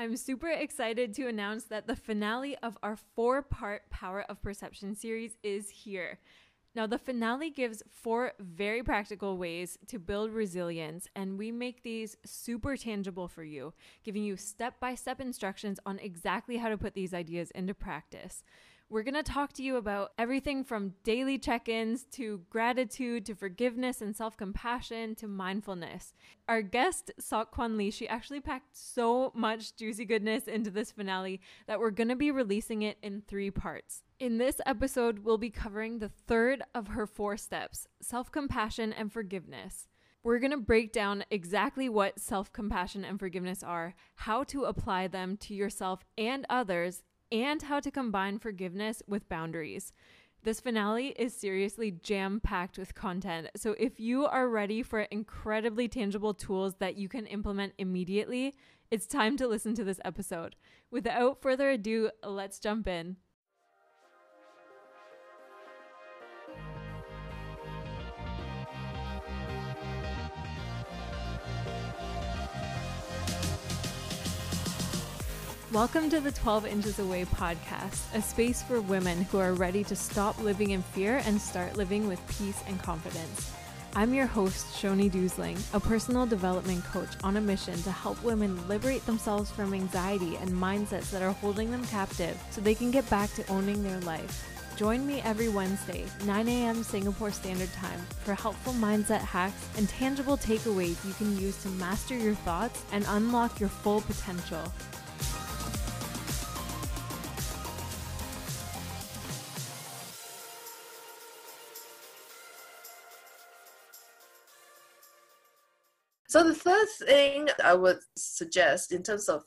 I'm super excited to announce that the finale of our four part Power of Perception series is here. Now, the finale gives four very practical ways to build resilience, and we make these super tangible for you, giving you step by step instructions on exactly how to put these ideas into practice. We're going to talk to you about everything from daily check ins to gratitude to forgiveness and self compassion to mindfulness. Our guest, Sok Kwan Lee, she actually packed so much juicy goodness into this finale that we're going to be releasing it in three parts. In this episode, we'll be covering the third of her four steps self compassion and forgiveness. We're going to break down exactly what self compassion and forgiveness are, how to apply them to yourself and others, and how to combine forgiveness with boundaries. This finale is seriously jam packed with content. So, if you are ready for incredibly tangible tools that you can implement immediately, it's time to listen to this episode. Without further ado, let's jump in. Welcome to the 12 Inches Away podcast, a space for women who are ready to stop living in fear and start living with peace and confidence. I'm your host, Shoni Dusling, a personal development coach on a mission to help women liberate themselves from anxiety and mindsets that are holding them captive so they can get back to owning their life. Join me every Wednesday, 9 a.m. Singapore Standard Time, for helpful mindset hacks and tangible takeaways you can use to master your thoughts and unlock your full potential. So the third thing I would suggest in terms of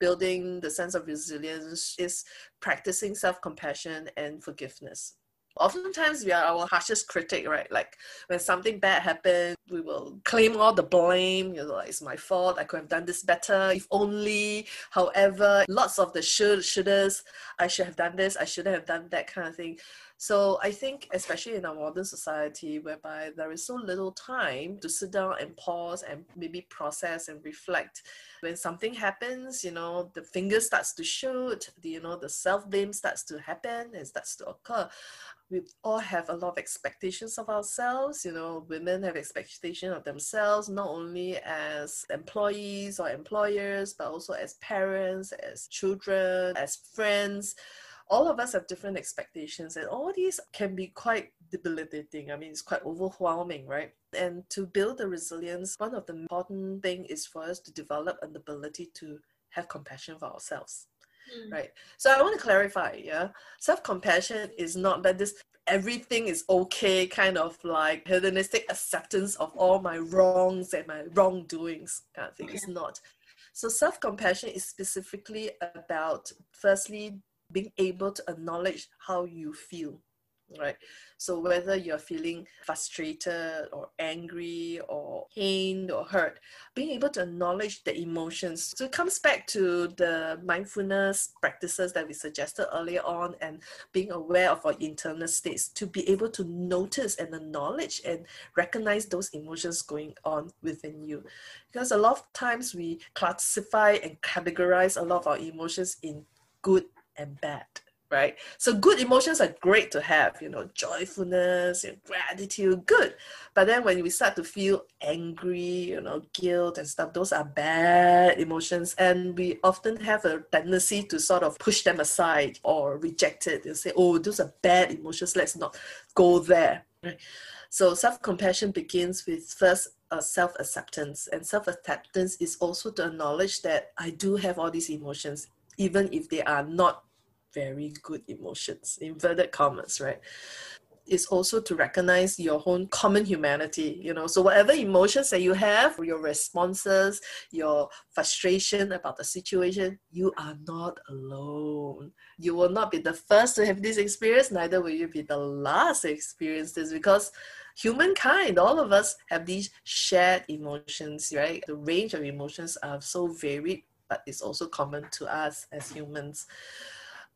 building the sense of resilience is practicing self-compassion and forgiveness. Oftentimes we are our harshest critic, right? Like when something bad happens, we will claim all the blame, you know, it's my fault, I could have done this better, if only. However, lots of the should, shouldas, I should have done this, I shouldn't have done that kind of thing. So I think, especially in our modern society, whereby there is so little time to sit down and pause and maybe process and reflect. When something happens, you know, the finger starts to shoot, the, you know, the self blame starts to happen and starts to occur. We all have a lot of expectations of ourselves. You know, women have expectation of themselves not only as employees or employers, but also as parents, as children, as friends all of us have different expectations and all these can be quite debilitating. I mean it's quite overwhelming right? And to build the resilience one of the important thing is for us to develop an ability to have compassion for ourselves mm. right? So i want to clarify yeah? Self-compassion is not that this everything is okay kind of like hedonistic acceptance of all my wrongs and my wrongdoings kind of thing. Okay. it's not. So self-compassion is specifically about firstly being able to acknowledge how you feel right? So whether you're feeling frustrated or angry or pained or hurt being able to acknowledge the emotions. So it comes back to the mindfulness practices that we suggested earlier on and being aware of our internal states to be able to notice and acknowledge and recognize those emotions going on within you. Because a lot of times we classify and categorize a lot of our emotions in good and bad right? So good emotions are great to have you know joyfulness and gratitude good. But then when we start to feel angry you know guilt and stuff those are bad emotions. And we often have a tendency to sort of push them aside or reject it and say oh those are bad emotions. Let's not go there. So self-compassion begins with first uh, self-acceptance. And self-acceptance is also to acknowledge that i do have all these emotions even if they are not very good emotions, inverted commas, right? Is also to recognize your own common humanity, you know. So, whatever emotions that you have, your responses, your frustration about the situation, you are not alone. You will not be the first to have this experience, neither will you be the last to experience this because humankind, all of us have these shared emotions, right? The range of emotions are so varied, but it's also common to us as humans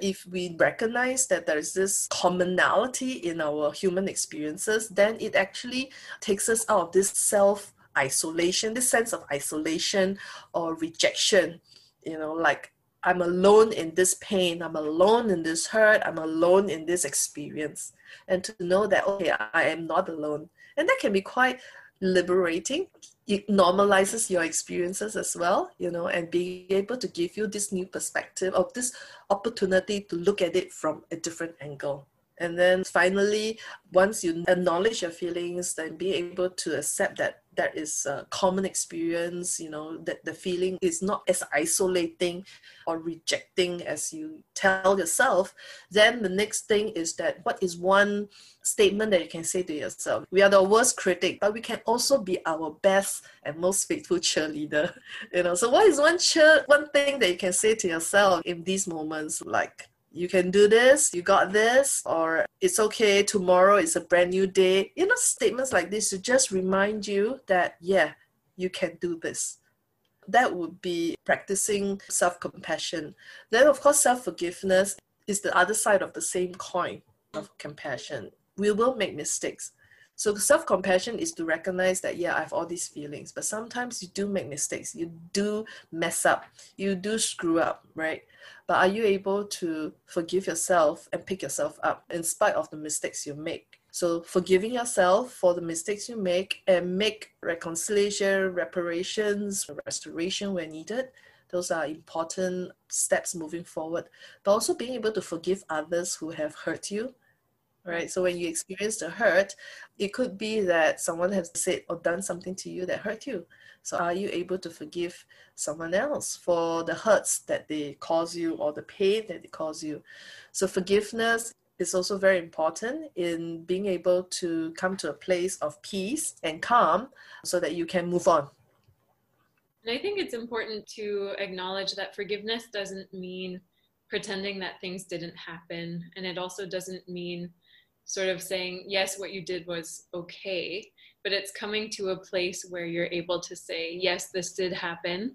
if we recognize that there's this commonality in our human experiences, then it actually takes us out of this self isolation, this sense of isolation or rejection you know, like I'm alone in this pain, I'm alone in this hurt, I'm alone in this experience. And to know that, okay, I am not alone. And that can be quite liberating. It normalizes your experiences as well, you know, and being able to give you this new perspective of this opportunity to look at it from a different angle. And then finally, once you acknowledge your feelings, then be able to accept that that is a common experience, you know, that the feeling is not as isolating or rejecting as you tell yourself. Then the next thing is that what is one statement that you can say to yourself? We are the worst critic, but we can also be our best and most faithful cheerleader. You know, so what is one cheer one thing that you can say to yourself in these moments like you can do this, you got this, or it's okay, tomorrow is a brand new day. You know, statements like this to just remind you that, yeah, you can do this. That would be practicing self compassion. Then, of course, self forgiveness is the other side of the same coin of compassion. We will make mistakes. So self compassion is to recognize that yeah, I have all these feelings, but sometimes you do make mistakes. You do mess up. You do screw up, right? But are you able to forgive yourself and pick yourself up in spite of the mistakes you make? So forgiving yourself for the mistakes you make and make reconciliation, reparations, restoration where needed. Those are important steps moving forward. But also being able to forgive others who have hurt you right? So when you experience the hurt, it could be that someone has said or done something to you that hurt you. So are you able to forgive someone else for the hurts that they cause you or the pain that they cause you? So forgiveness is also very important in being able to come to a place of peace and calm so that you can move on. And I think it's important to acknowledge that forgiveness doesn't mean pretending that things didn't happen. And it also doesn't mean sort of saying, yes, what you did was okay, but it's coming to a place where you're able to say, yes, this did happen,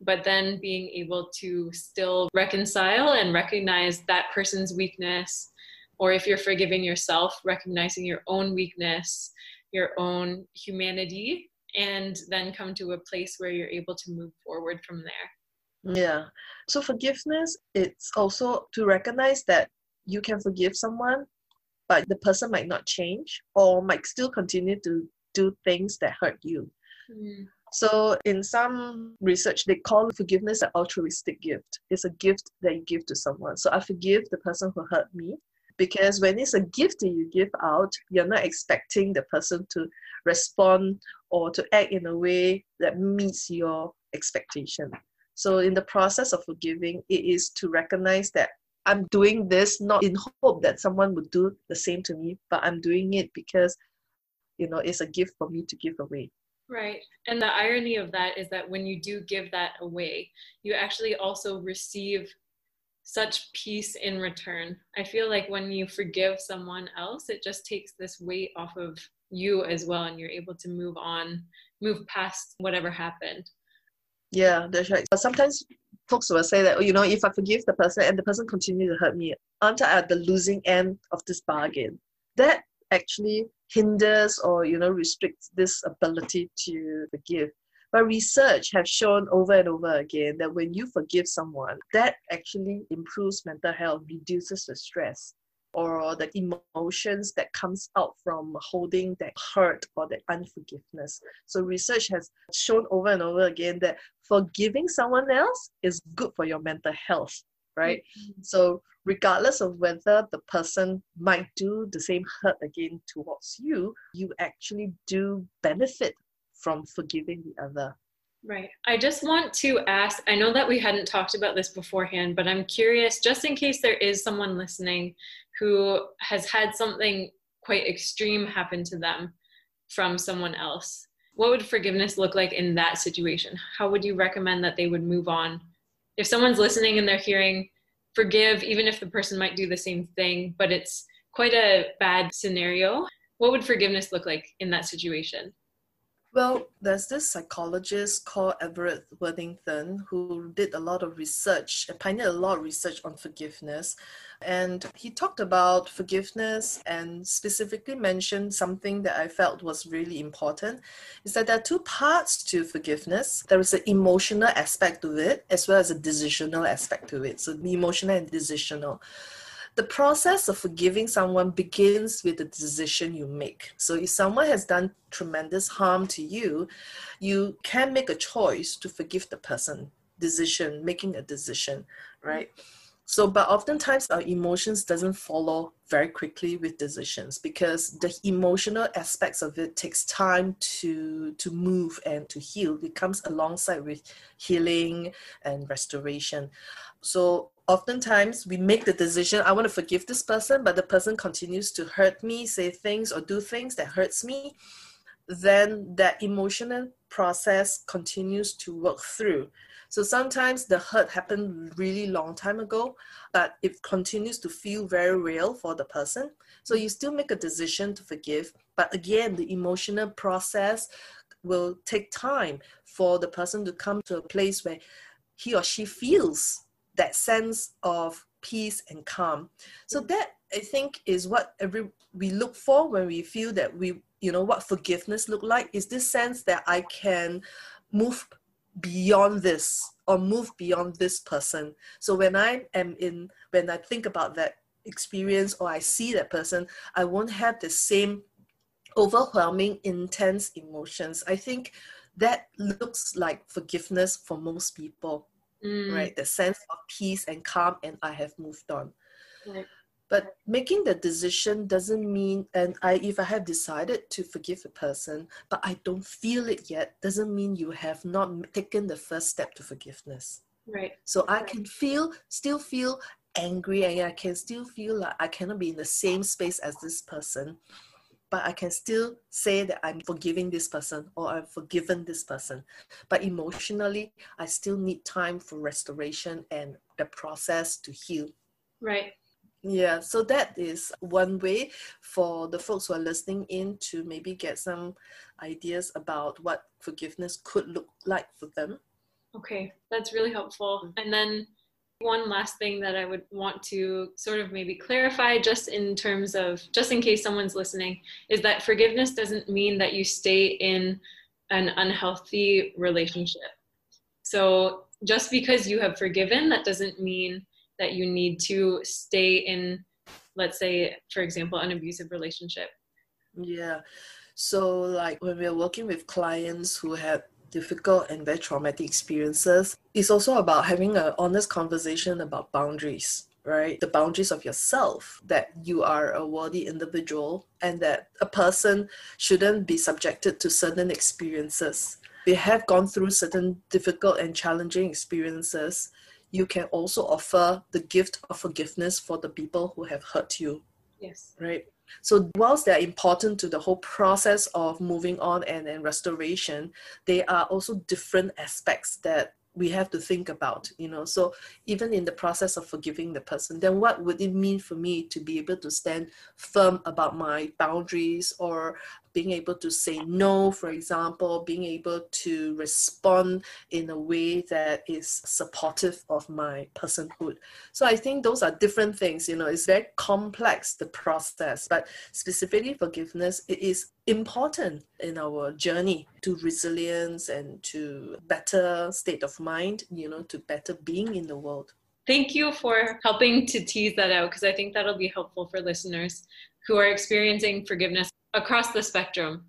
but then being able to still reconcile and recognize that person's weakness. Or if you're forgiving yourself, recognizing your own weakness, your own humanity, and then come to a place where you're able to move forward from there. Yeah. So forgiveness, it's also to recognize that you can forgive someone but the person might not change or might still continue to do things that hurt you. Mm. So, in some research, they call forgiveness an altruistic gift. It's a gift that you give to someone. So, I forgive the person who hurt me because when it's a gift that you give out, you're not expecting the person to respond or to act in a way that meets your expectation. So, in the process of forgiving, it is to recognize that I'm doing this not in hope that someone would do the same to me, but I'm doing it because, you know, it's a gift for me to give away. Right. And the irony of that is that when you do give that away, you actually also receive such peace in return. I feel like when you forgive someone else, it just takes this weight off of you as well, and you're able to move on, move past whatever happened. Yeah, that's right. But sometimes folks will say that, oh, you know, if I forgive the person and the person continues to hurt me, aren't I at the losing end of this bargain? That actually hinders or, you know, restricts this ability to forgive. But research has shown over and over again that when you forgive someone, that actually improves mental health, reduces the stress or the emotions that comes out from holding that hurt or that unforgiveness. So research has shown over and over again that forgiving someone else is good for your mental health, right? Mm-hmm. So regardless of whether the person might do the same hurt again towards you, you actually do benefit from forgiving the other. Right. I just want to ask I know that we hadn't talked about this beforehand, but I'm curious, just in case there is someone listening who has had something quite extreme happen to them from someone else, what would forgiveness look like in that situation? How would you recommend that they would move on? If someone's listening and they're hearing, forgive, even if the person might do the same thing, but it's quite a bad scenario, what would forgiveness look like in that situation? Well, there's this psychologist called Everett Worthington who did a lot of research, uh, pioneered a lot of research on forgiveness. And he talked about forgiveness and specifically mentioned something that I felt was really important is that there are two parts to forgiveness. There is an emotional aspect to it as well as a decisional aspect to it. So the emotional and decisional the process of forgiving someone begins with the decision you make. So if someone has done tremendous harm to you, you can make a choice to forgive the person. Decision, making a decision, right? So, but oftentimes our emotions doesn't follow very quickly with decisions because the emotional aspects of it takes time to to move and to heal. It comes alongside with healing and restoration. So oftentimes we make the decision i want to forgive this person but the person continues to hurt me say things or do things that hurts me then that emotional process continues to work through so sometimes the hurt happened really long time ago but it continues to feel very real for the person so you still make a decision to forgive but again the emotional process will take time for the person to come to a place where he or she feels that sense of peace and calm. So mm. that I think is what every we look for when we feel that we you know what forgiveness look like is this sense that I can move beyond this or move beyond this person. So when I am in when I think about that experience or I see that person, I won't have the same overwhelming intense emotions. I think that looks like forgiveness for most people mm. right? The sense of peace and calm, and I have moved on. Right. But making the decision doesn't mean, and I, if I have decided to forgive a person, but I don't feel it yet, doesn't mean you have not taken the first step to forgiveness. Right. So I can feel, still feel angry, and I can still feel like I cannot be in the same space as this person, but I can still say that I'm forgiving this person or I've forgiven this person. But emotionally, I still need time for restoration and the process to heal. Right. Yeah, so that is one way for the folks who are listening in to maybe get some ideas about what forgiveness could look like for them. Okay, that's really helpful. Mm. And then one last thing that I would want to sort of maybe clarify, just in terms of, just in case someone's listening, is that forgiveness doesn't mean that you stay in an unhealthy relationship. So just because you have forgiven, that doesn't mean that you need to stay in, let's say, for example, an abusive relationship. Yeah. So, like when we're working with clients who have difficult and very traumatic experiences. It's also about having an honest conversation about boundaries, right? The boundaries of yourself, that you are a worthy individual and that a person shouldn't be subjected to certain experiences. They have gone through certain difficult and challenging experiences. You can also offer the gift of forgiveness for the people who have hurt you. Yes. Right? So whilst they're important to the whole process of moving on and, and restoration, they are also different aspects that we have to think about you know so even in the process of forgiving the person then what would it mean for me to be able to stand firm about my boundaries or being able to say no, for example, being able to respond in a way that is supportive of my personhood. So I think those are different things. You know, it's very complex, the process, but specifically forgiveness, it is important in our journey to resilience and to better state of mind, you know, to better being in the world. Thank you for helping to tease that out because I think that'll be helpful for listeners who are experiencing forgiveness across the spectrum.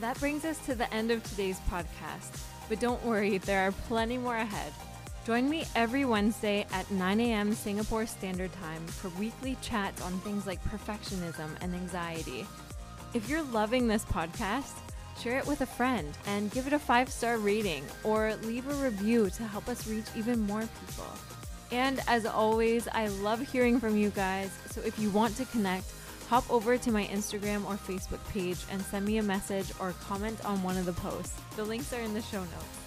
That brings us to the end of today's podcast. But don't worry, there are plenty more ahead. Join me every Wednesday at 9 a.m. Singapore Standard Time for weekly chats on things like perfectionism and anxiety. If you're loving this podcast, share it with a friend and give it a five star rating or leave a review to help us reach even more people. And as always, I love hearing from you guys. So if you want to connect, hop over to my Instagram or Facebook page and send me a message or comment on one of the posts. The links are in the show notes.